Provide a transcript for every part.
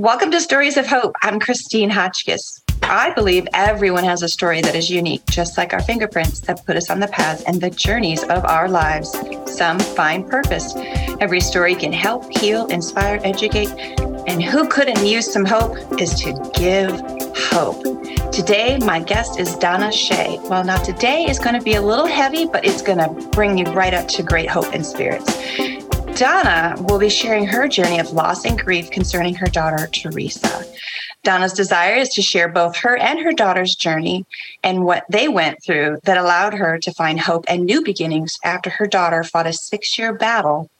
Welcome to Stories of Hope. I'm Christine Hotchkiss. I believe everyone has a story that is unique, just like our fingerprints that put us on the paths and the journeys of our lives. Some find purpose. Every story can help, heal, inspire, educate. And who couldn't use some hope is to give hope. Today, my guest is Donna Shea. Well, now today is going to be a little heavy, but it's going to bring you right up to great hope and spirits. Donna will be sharing her journey of loss and grief concerning her daughter, Teresa. Donna's desire is to share both her and her daughter's journey and what they went through that allowed her to find hope and new beginnings after her daughter fought a six year battle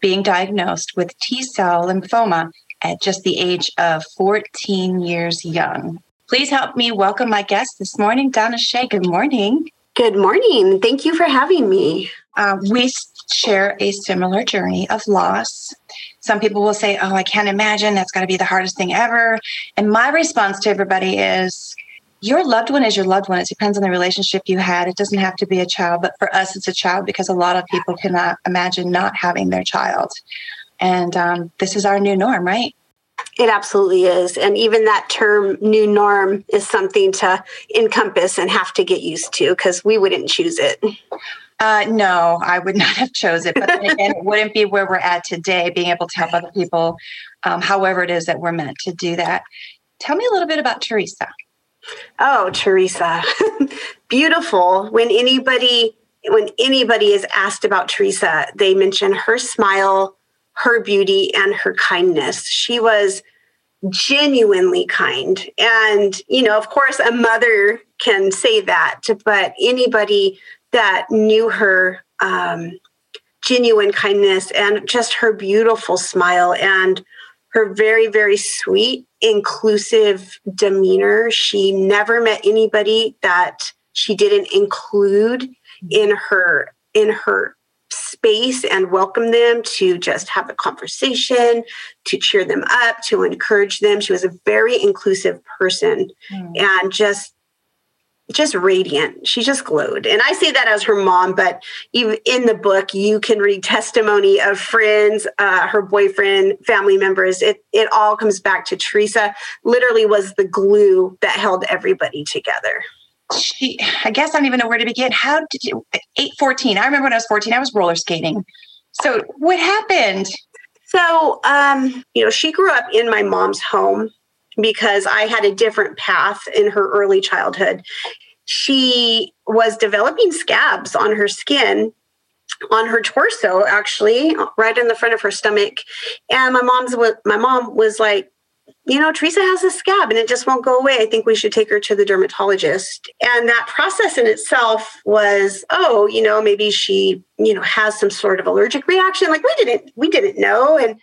being diagnosed with T cell lymphoma at just the age of 14 years young. Please help me welcome my guest this morning, Donna Shea. Good morning. Good morning. Thank you for having me. Uh, we share a similar journey of loss. Some people will say, Oh, I can't imagine. That's got to be the hardest thing ever. And my response to everybody is, your loved one is your loved one. It depends on the relationship you had. It doesn't have to be a child, but for us, it's a child because a lot of people cannot imagine not having their child. And um, this is our new norm, right? It absolutely is. And even that term new norm is something to encompass and have to get used to because we wouldn't choose it. Uh, no, I would not have chosen it. But again, it wouldn't be where we're at today, being able to help other people, um, however it is that we're meant to do that. Tell me a little bit about Teresa. Oh, Teresa, beautiful. When anybody when anybody is asked about Teresa, they mention her smile, her beauty, and her kindness. She was genuinely kind. And, you know, of course, a mother can say that, but anybody that knew her um, genuine kindness and just her beautiful smile and her very, very sweet, inclusive demeanor. She never met anybody that she didn't include in her in her space and welcome them to just have a conversation, to cheer them up, to encourage them. She was a very inclusive person mm. and just just radiant. She just glowed. And I say that as her mom, but even in the book, you can read testimony of friends, uh, her boyfriend, family members. It, it all comes back to Teresa, literally was the glue that held everybody together. She, I guess I don't even know where to begin. How did you, 814? I remember when I was 14, I was roller skating. So what happened? So, um, you know, she grew up in my mom's home because I had a different path in her early childhood. She was developing scabs on her skin on her torso actually right in the front of her stomach. And my mom's my mom was like you know teresa has a scab and it just won't go away. I think we should take her to the dermatologist. And that process in itself was oh you know maybe she you know has some sort of allergic reaction. Like we didn't we didn't know. And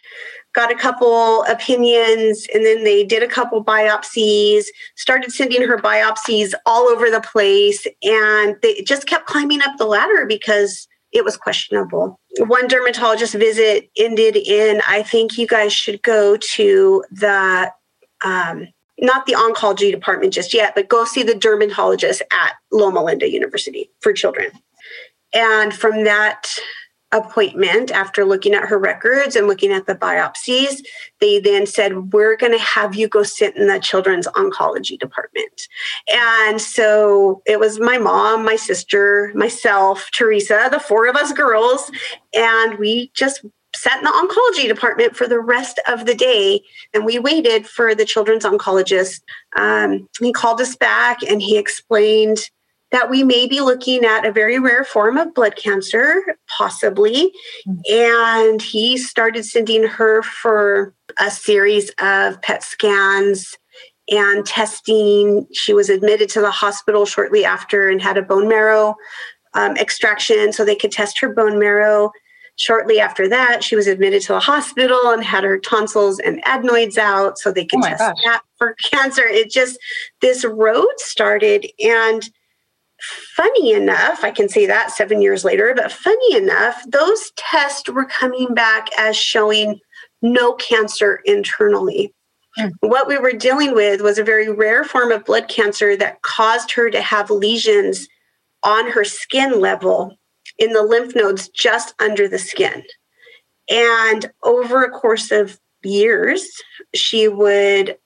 got a couple opinions and then they did a couple biopsies started sending her biopsies all over the place and they just kept climbing up the ladder because it was questionable. One dermatologist visit ended in i think you guys should go to the um, not the oncology department just yet but go see the dermatologist at loma linda university for children. And from that appointment after looking at her records and looking at the biopsies they then said we're going to have you go sit in the children's oncology department. And so it was my mom my sister myself teresa the four of us girls and we just sat in the oncology department for the rest of the day and we waited for the children's oncologist. Um, he called us back and he explained that we may be looking at a very rare form of blood cancer, possibly. Mm-hmm. And he started sending her for a series of PET scans and testing. She was admitted to the hospital shortly after and had a bone marrow um, extraction so they could test her bone marrow. Shortly after that, she was admitted to the hospital and had her tonsils and adenoids out so they could oh test gosh. that for cancer. It just, this road started. And funny enough, I can say that seven years later, but funny enough, those tests were coming back as showing no cancer internally. Mm. What we were dealing with was a very rare form of blood cancer that caused her to have lesions on her skin level in the lymph nodes just under the skin. And over a course of years, she would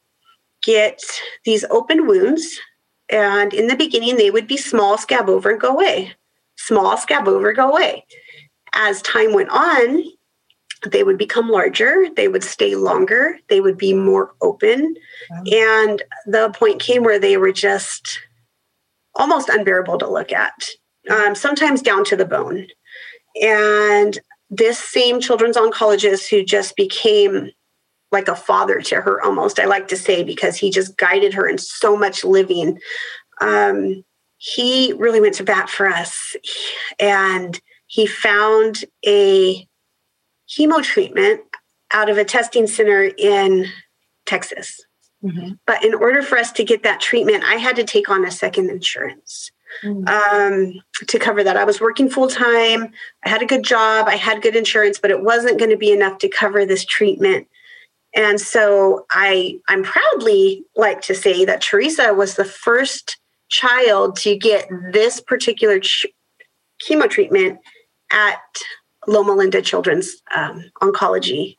get these open wounds. And in the beginning, they would be small, scab over, and go away. Small, scab over, go away. As time went on, they would become larger, they would stay longer, they would be more open. Wow. And the point came where they were just almost unbearable to look at, um, sometimes down to the bone. And this same children's oncologist who just became like a father to her almost, I like to say, because he just guided her in so much living. Um, he really went to bat for us and he found a chemo treatment out of a testing center in Texas. Mm-hmm. But in order for us to get that treatment, I had to take on a second insurance mm-hmm. um, to cover that. I was working full time. I had a good job. I had good insurance, but it wasn't going to be enough to cover this treatment. And so I, I'm proudly like to say that Teresa was the first child to get this particular ch- chemo treatment at Loma Linda Children's um, Oncology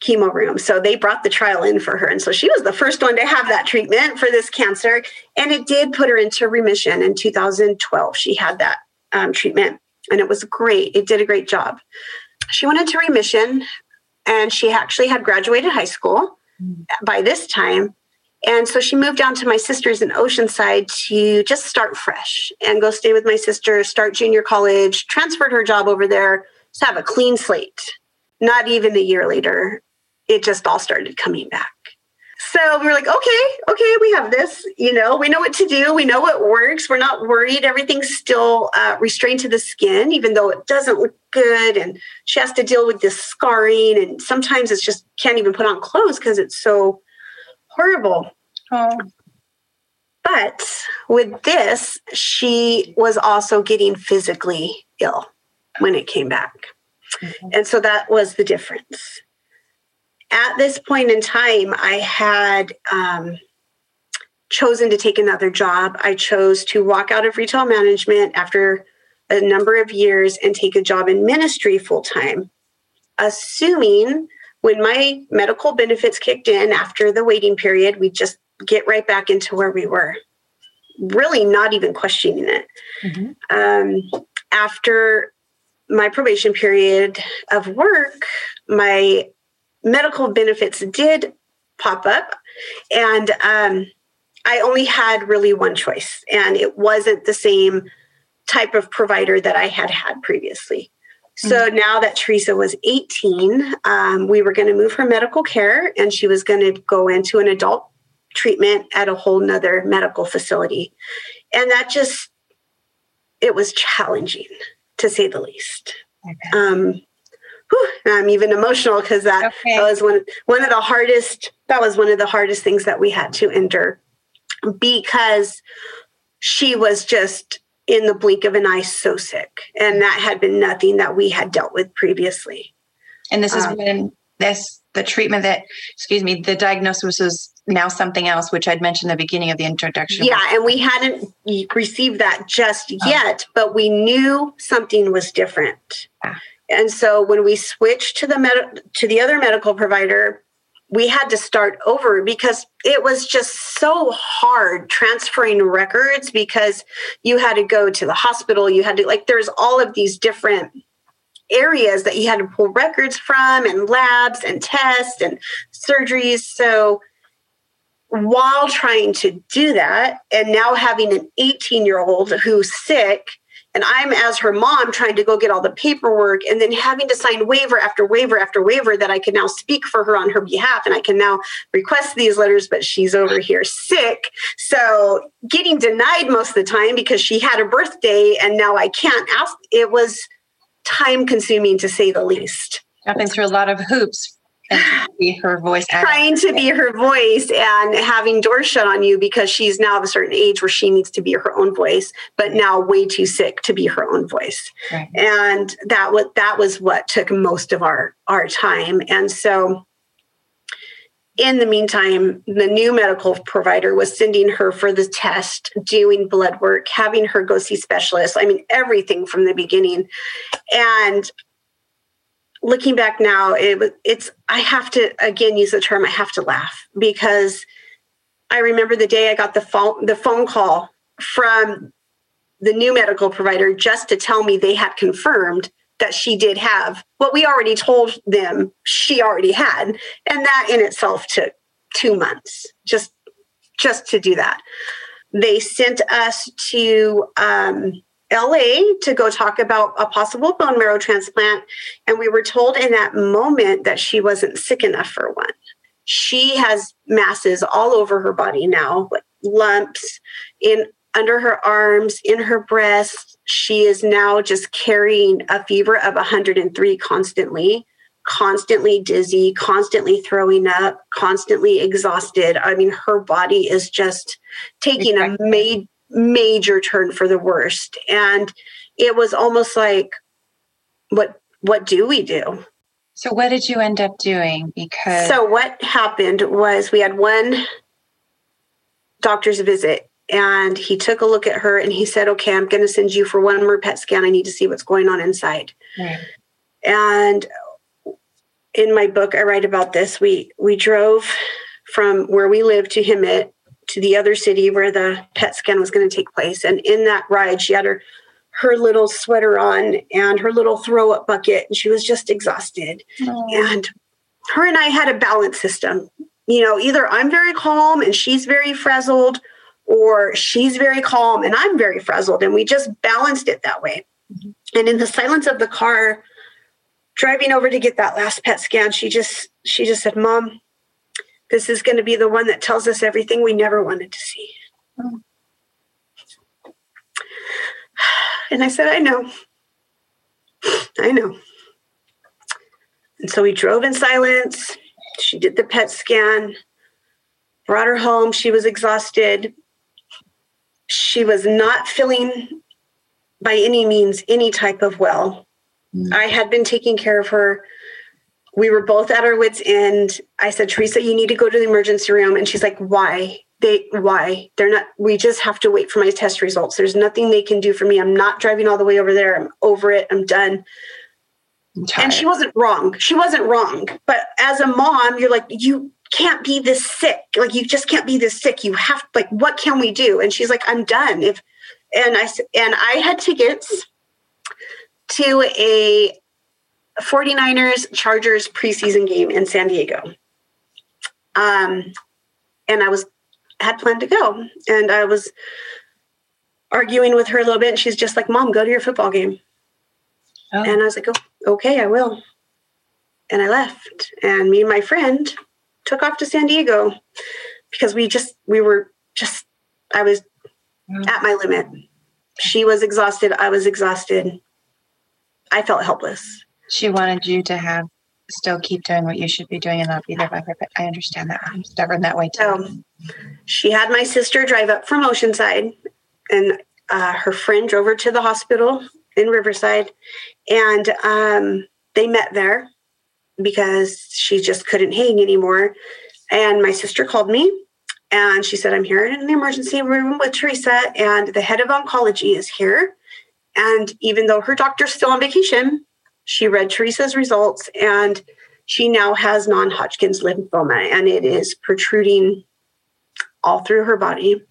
chemo room. So they brought the trial in for her. And so she was the first one to have that treatment for this cancer. And it did put her into remission in 2012. She had that um, treatment and it was great. It did a great job. She went into remission and she actually had graduated high school mm. by this time. And so she moved down to my sister's in Oceanside to just start fresh and go stay with my sister, start junior college, transferred her job over there to have a clean slate. Not even a year later, it just all started coming back. So we were like, okay, okay, we have this. You know, we know what to do. We know what works. We're not worried. Everything's still uh, restrained to the skin, even though it doesn't look good. And she has to deal with this scarring. And sometimes it's just can't even put on clothes because it's so horrible. Oh. But with this, she was also getting physically ill when it came back. Mm-hmm. And so that was the difference at this point in time, I had um, chosen to take another job. I chose to walk out of retail management after a number of years and take a job in ministry full time, assuming when my medical benefits kicked in after the waiting period, we just get right back into where we were. Really, not even questioning it. Mm-hmm. Um, after my probation period of work, my medical benefits did pop up. And um, I only had really one choice, and it wasn't the same type of provider that I had had previously. So mm-hmm. now that Teresa was 18, um, we were going to move her medical care and she was going to go into an adult treatment at a whole nother medical facility. And that just, it was challenging to say the least. Okay. Um, whew, I'm even emotional because that, okay. that was one one of the hardest. That was one of the hardest things that we had to endure because she was just in the blink of an eye so sick, and that had been nothing that we had dealt with previously. And this is um, when this the treatment that excuse me the diagnosis was now something else which i'd mentioned at the beginning of the introduction yeah and we hadn't received that just oh. yet but we knew something was different ah. And so when we switched to the med- to the other medical provider, we had to start over because it was just so hard transferring records because you had to go to the hospital, you had to like there's all of these different areas that you had to pull records from and labs and tests and surgeries. So while trying to do that and now having an 18 year old who's sick and I'm, as her mom, trying to go get all the paperwork and then having to sign waiver after waiver after waiver that I can now speak for her on her behalf. And I can now request these letters, but she's over here sick. So getting denied most of the time because she had a birthday and now I can't ask. It was time consuming to say the least. Jumping through a lot of hoops be her voice trying to be her voice and having doors shut on you because she's now of a certain age where she needs to be her own voice but now way too sick to be her own voice right. and that was that was what took most of our our time and so in the meantime, the new medical provider was sending her for the test, doing blood work, having her go see specialists. I mean, everything from the beginning. And looking back now, it was it's I have to again use the term I have to laugh because I remember the day I got the phone the phone call from the new medical provider just to tell me they had confirmed that she did have what we already told them she already had. And that in itself took 2 months just just to do that. They sent us to um, LA to go talk about a possible bone marrow transplant. And we were told in that moment that she wasn't sick enough for one. She has masses all over her body now, like lumps in under her arms, in her breast. She is now just carrying a fever of 103 constantly, constantly dizzy, constantly throwing up, constantly exhausted. I mean, her body is just taking a major major turn for the worst. And it was almost like what what do we do? So what did you end up doing? Because so what happened was we had one doctor's visit and he took a look at her and he said okay i'm going to send you for one more pet scan. I need to see what's going on inside. And in my book i write about this. We we drove from where we live to Hemet to the other city where the PET scan was going to take place. And in that ride, she had her her little sweater on and her little throw up bucket, and she was just exhausted. And her and I had a balance system. You know, either I'm very calm and she's very frazzled, or she's very calm and I'm very frazzled, and we just balanced it that way. Mm-hmm. And in the silence of the car, driving over to get that last PET scan, she just she just said, "Mom, this is going to be the one that tells us everything we never wanted to see. And I said, I know. I know. And so we drove in silence. She did the PET scan, brought her home. She was exhausted. She was not feeling by any means any type of well. Mm. I had been taking care of her we were both at our wits end. I said teresa you need to go to the emergency room. And she's like why? They why? They're not we just have to wait for my test results. There's nothing they can do for me. I'm not driving all the way over there. I'm over it. I'm done. And she wasn't wrong. She wasn't wrong. But as a mom you're like you can't be this sick. Like you just can't be this sick. You have like what can we do? And she's like i'm done. If and i and i had tickets to a 49ers Chargers preseason game in San Diego. Um, and I was had planned to go, and I was arguing with her a little bit, and she's just like, "Mom, go to your football game." Oh. And I was like, "Oh, okay, I will." And I left, and me and my friend took off to San Diego because we just we were just I was mm. at my limit. She was exhausted. I was exhausted. I felt helpless she wanted you to have still keep doing what you should be doing and not be there by her. But I understand that. I'm stubborn that way too. So she had my sister drive up from Oceanside, and uh, her friend drove her to the hospital in Riverside, and um, they met there because she just couldn't hang anymore. And my sister called me and she said, I'm here in the emergency room with Teresa, and the head of oncology is here. And even though her doctor's still on vacation, she read Teresa's results and she now has non Hodgkin's lymphoma and it is protruding all through her body.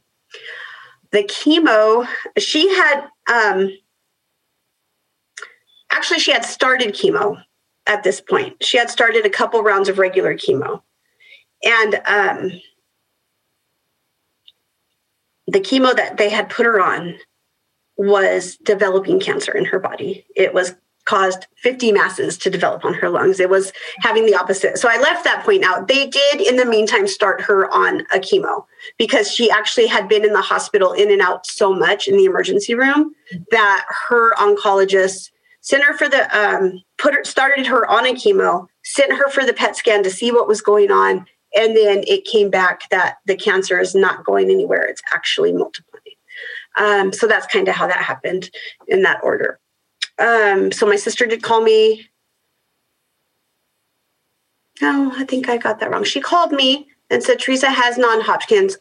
The chemo, she had um, actually, she had started chemo at this point. She had started a couple rounds of regular chemo. And um, the chemo that they had put her on was developing cancer in her body. It was caused 50 masses to develop on her lungs. It was having the opposite. So I left that point out. They did, in the meantime, start her on a chemo because she actually had been in the hospital in and out so much in the emergency room that her oncologist sent her for the um, put her started her on a chemo, sent her for the PET scan to see what was going on, and then it came back that the cancer is not going anywhere. It's actually multiplying. Um, so that's kind of how that happened in that order. Um, so my sister did call me. No, I think I got that wrong. She called me and said Teresa has non-Hopkins.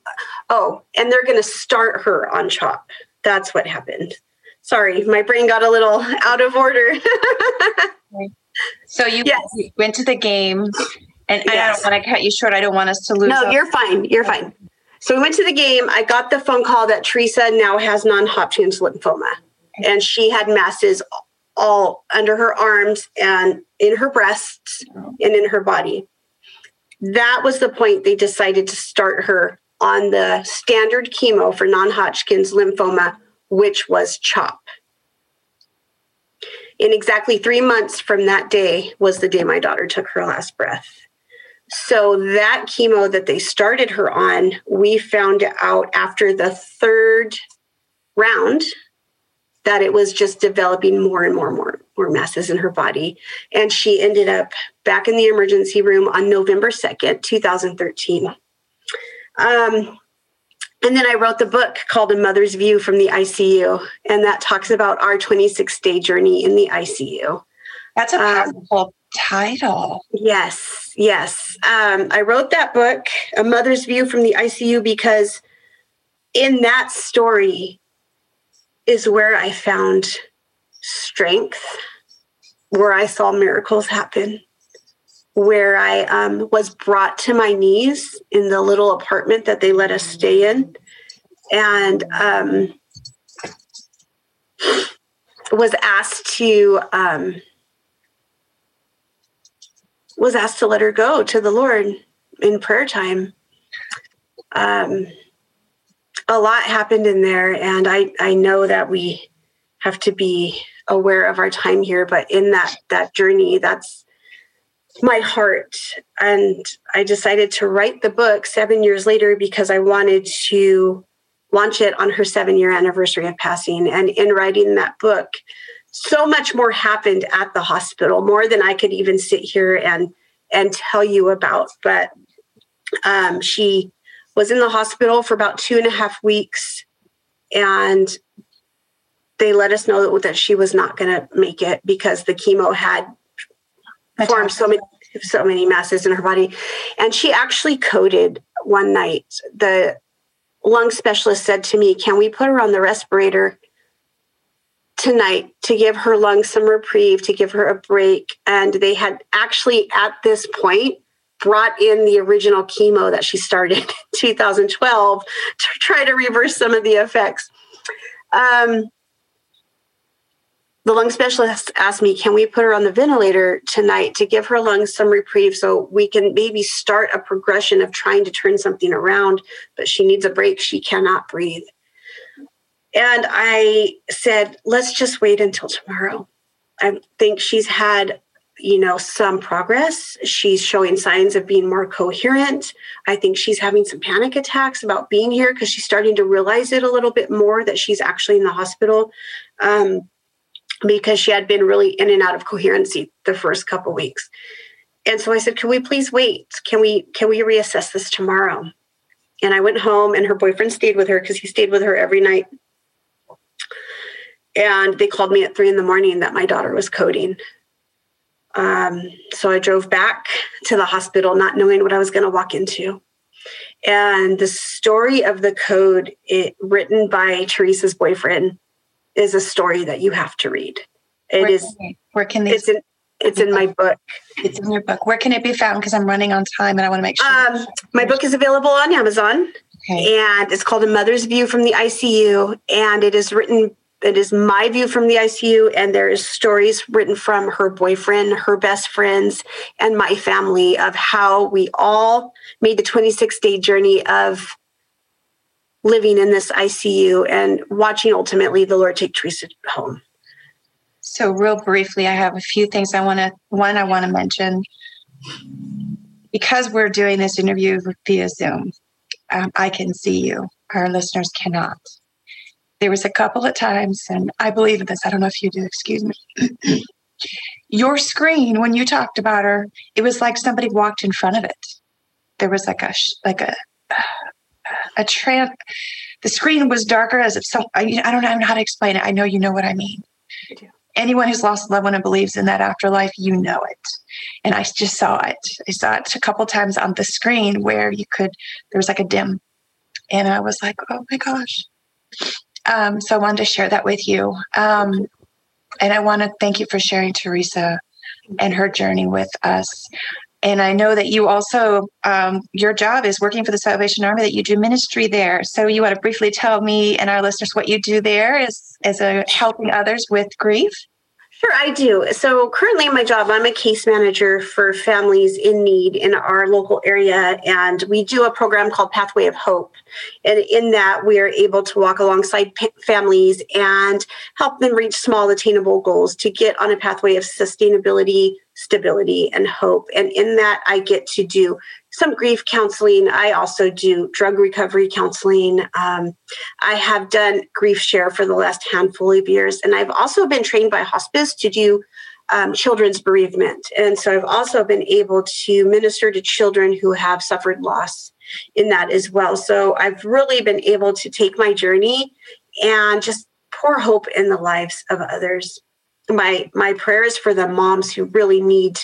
Oh, and they're going to start her on CHOP. That's what happened. Sorry, my brain got a little out of order. So you yes. went to the game, and yes. I don't want to cut you short. I don't want us to lose. No, you're fine. You're fine. So we went to the game. I got the phone call that Teresa now has non-Hodgkin's lymphoma, and she had masses all under her arms and in her breasts and in her body. That was the point they decided to start her on the standard chemo for non-Hodgkin's lymphoma, which was CHOP. In exactly three months from that day was the day my daughter took her last breath. So that chemo that they started her on, we found out after the third round that it was just developing more and more and more, more masses in her body. And she ended up back in the emergency room on November 2nd, 2013. Um, and then I wrote the book called A Mother's View from the ICU, and that talks about our 26 day journey in the ICU. That's a um, powerful um, title. Yes, yes. Um, I wrote that book, A Mother's View from the ICU, because in that story is where I found strength, where I saw miracles happen where I um, was brought to my knees in the little apartment that they let us stay in, and um, was asked to um, was asked to let her go to the Lord in prayer time. Um, a lot happened in there, and I I know that we have to be aware of our time here, but in that that journey, that's my heart. And I decided to write the book seven years later because I wanted to launch it on her seven year anniversary of passing. And in writing that book, so much more happened at the hospital, more than I could even sit here and and tell you about. But um, she was in the hospital for about two and a half weeks, and they let us know that, that she was not going to make it because the chemo had formed so many so many masses in her body. And she actually coded one night. The lung specialist said to me, Can we put her on the respirator tonight to give her lungs some reprieve, to give her a break? And they had actually, at this point, brought in the original chemo that she started in 2012 to try to reverse some of the effects. Um, the lung specialist asked me, can we put her on the ventilator tonight to give her lungs some reprieve so we can maybe start a progression of trying to turn something around, but she needs a break. She cannot breathe. And I said, let's just wait until tomorrow. I think she's had, you know, some progress. She's showing signs of being more coherent. I think she's having some panic attacks about being here because she's starting to realize it a little bit more that she's actually in the hospital. Um, because she had been really in and out of coherency the first couple weeks. And so I said, "Can we please wait? Can we can we reassess this tomorrow?" And I went home, and her boyfriend stayed with her because he stayed with her every night. And they called me at three in the morning that my daughter was coding. Um, so I drove back to the hospital, not knowing what I was going to walk into. And the story of the code, it, written by Teresa's boyfriend, is a story that you have to read. It where is. Can where can these? It's in, it's in my book. It's in your book. Where can it be found? Because I'm running on time and I want to make sure. Um, my book is available on Amazon. Okay. And it's called A Mother's View from the ICU. And it is written, it is my view from the ICU. And there is stories written from her boyfriend, her best friends, and my family of how we all made the 26 day journey of living in this ICU and watching ultimately the Lord take Teresa home. So, real briefly, I have a few things I want to. One, I want to mention because we're doing this interview via Zoom, um, I can see you. Our listeners cannot. There was a couple of times, and I believe in this. I don't know if you do. Excuse me. Your screen, when you talked about her, it was like somebody walked in front of it. There was like a like a a trans the screen was darker as if some I, I don't know how to explain it i know you know what i mean anyone who's lost a loved one and believes in that afterlife you know it and i just saw it i saw it a couple times on the screen where you could there was like a dim and i was like oh my gosh um, so i wanted to share that with you um, and i want to thank you for sharing teresa and her journey with us. And I know that you also, um, your job is working for the Salvation Army, that you do ministry there. So you want to briefly tell me and our listeners what you do there as, as a helping others with grief? Sure, I do. So currently, my job, I'm a case manager for families in need in our local area, and we do a program called Pathway of Hope. And in that, we are able to walk alongside pa- families and help them reach small, attainable goals to get on a pathway of sustainability, stability, and hope. And in that, I get to do some grief counseling. I also do drug recovery counseling. Um, I have done grief share for the last handful of years, and I've also been trained by hospice to do um, children's bereavement. And so I've also been able to minister to children who have suffered loss in that as well. So I've really been able to take my journey and just pour hope in the lives of others. My my prayers for the moms who really need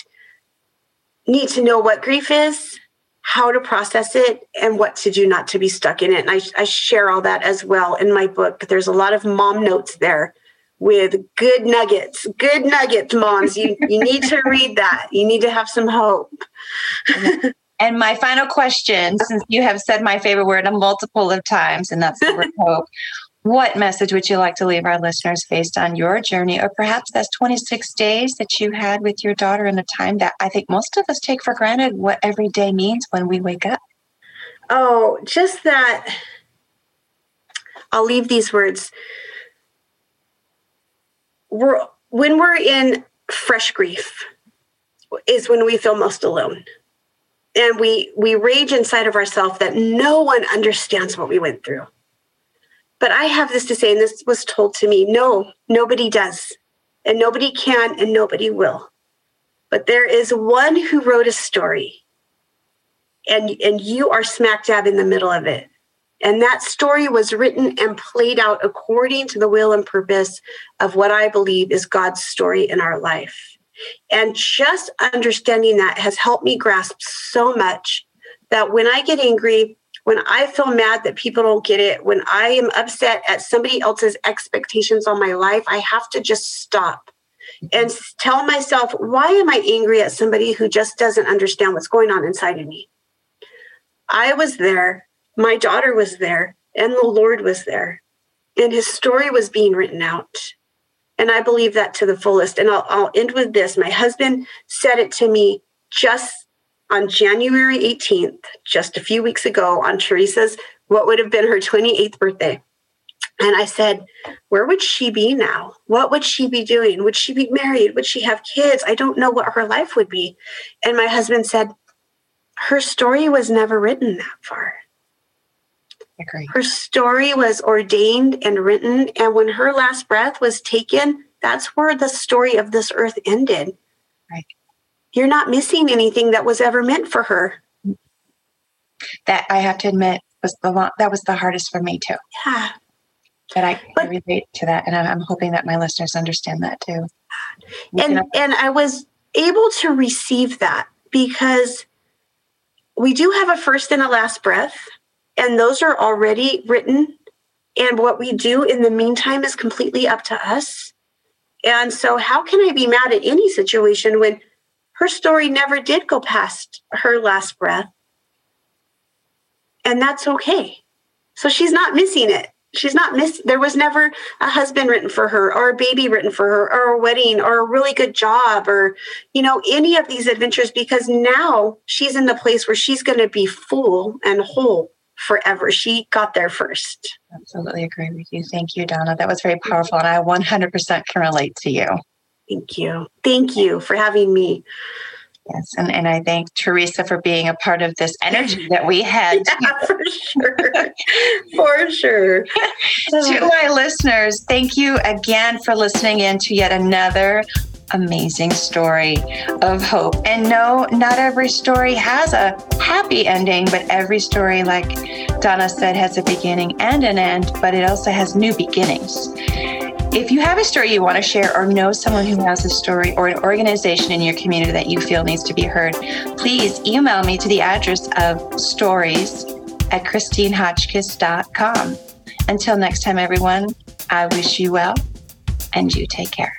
need to know what grief is how to process it and what to do not to be stuck in it. And I, I share all that as well in my book. There's a lot of mom notes there with good nuggets, good nuggets, moms. You, you need to read that. You need to have some hope. and my final question, since you have said my favorite word a multiple of times, and that's the word hope, what message would you like to leave our listeners based on your journey, or perhaps that's 26 days that you had with your daughter in a time that I think most of us take for granted what every day means when we wake up? Oh, just that. I'll leave these words. We're, when we're in fresh grief, is when we feel most alone. And we we rage inside of ourselves that no one understands what we went through but I have this to say, and this was told to me no, nobody does, and nobody can, and nobody will. But there is one who wrote a story, and, and you are smack dab in the middle of it. And that story was written and played out according to the will and purpose of what I believe is God's story in our life. And just understanding that has helped me grasp so much that when I get angry, when I feel mad that people don't get it, when I am upset at somebody else's expectations on my life, I have to just stop and tell myself, why am I angry at somebody who just doesn't understand what's going on inside of me? I was there, my daughter was there, and the Lord was there. And his story was being written out. And I believe that to the fullest. And I'll, I'll end with this. My husband said it to me just on January 18th, just a few weeks ago, on Teresa's, what would have been her 28th birthday. And I said, Where would she be now? What would she be doing? Would she be married? Would she have kids? I don't know what her life would be. And my husband said, Her story was never written that far. Agree. Her story was ordained and written. And when her last breath was taken, that's where the story of this earth ended. Right you're not missing anything that was ever meant for her. That I have to admit was the long, that was the hardest for me too. Yeah. That I but, relate to that, and I'm hoping that my listeners understand that too. And you know, and I was able to receive that because we do have a first and a last breath, and those are already written. And what we do in the meantime is completely up to us. And so, how can I be mad at any situation when her story never did go past her last breath. And that's okay. So she's not missing it. She's not miss there was never a husband written for her or a baby written for her or a wedding or a really good job or you know any of these adventures because now she's in the place where she's going to be full and whole forever. She got there first. Absolutely agree with you. Thank you, Donna. That was very powerful. And I 100% can relate to you. Thank you. Thank you for having me. Yes, and, and I thank Teresa for being a part of this energy that we had. yeah, for sure. for sure. to my listeners, thank you again for listening in to yet another amazing story of hope. And no, not every story has a happy ending, but every story, like Donna said, has a beginning and an end, but it also has new beginnings. If you have a story you want to share or know someone who has a story or an organization in your community that you feel needs to be heard, please email me to the address of stories at christinehotchkiss.com. Until next time, everyone, I wish you well and you take care.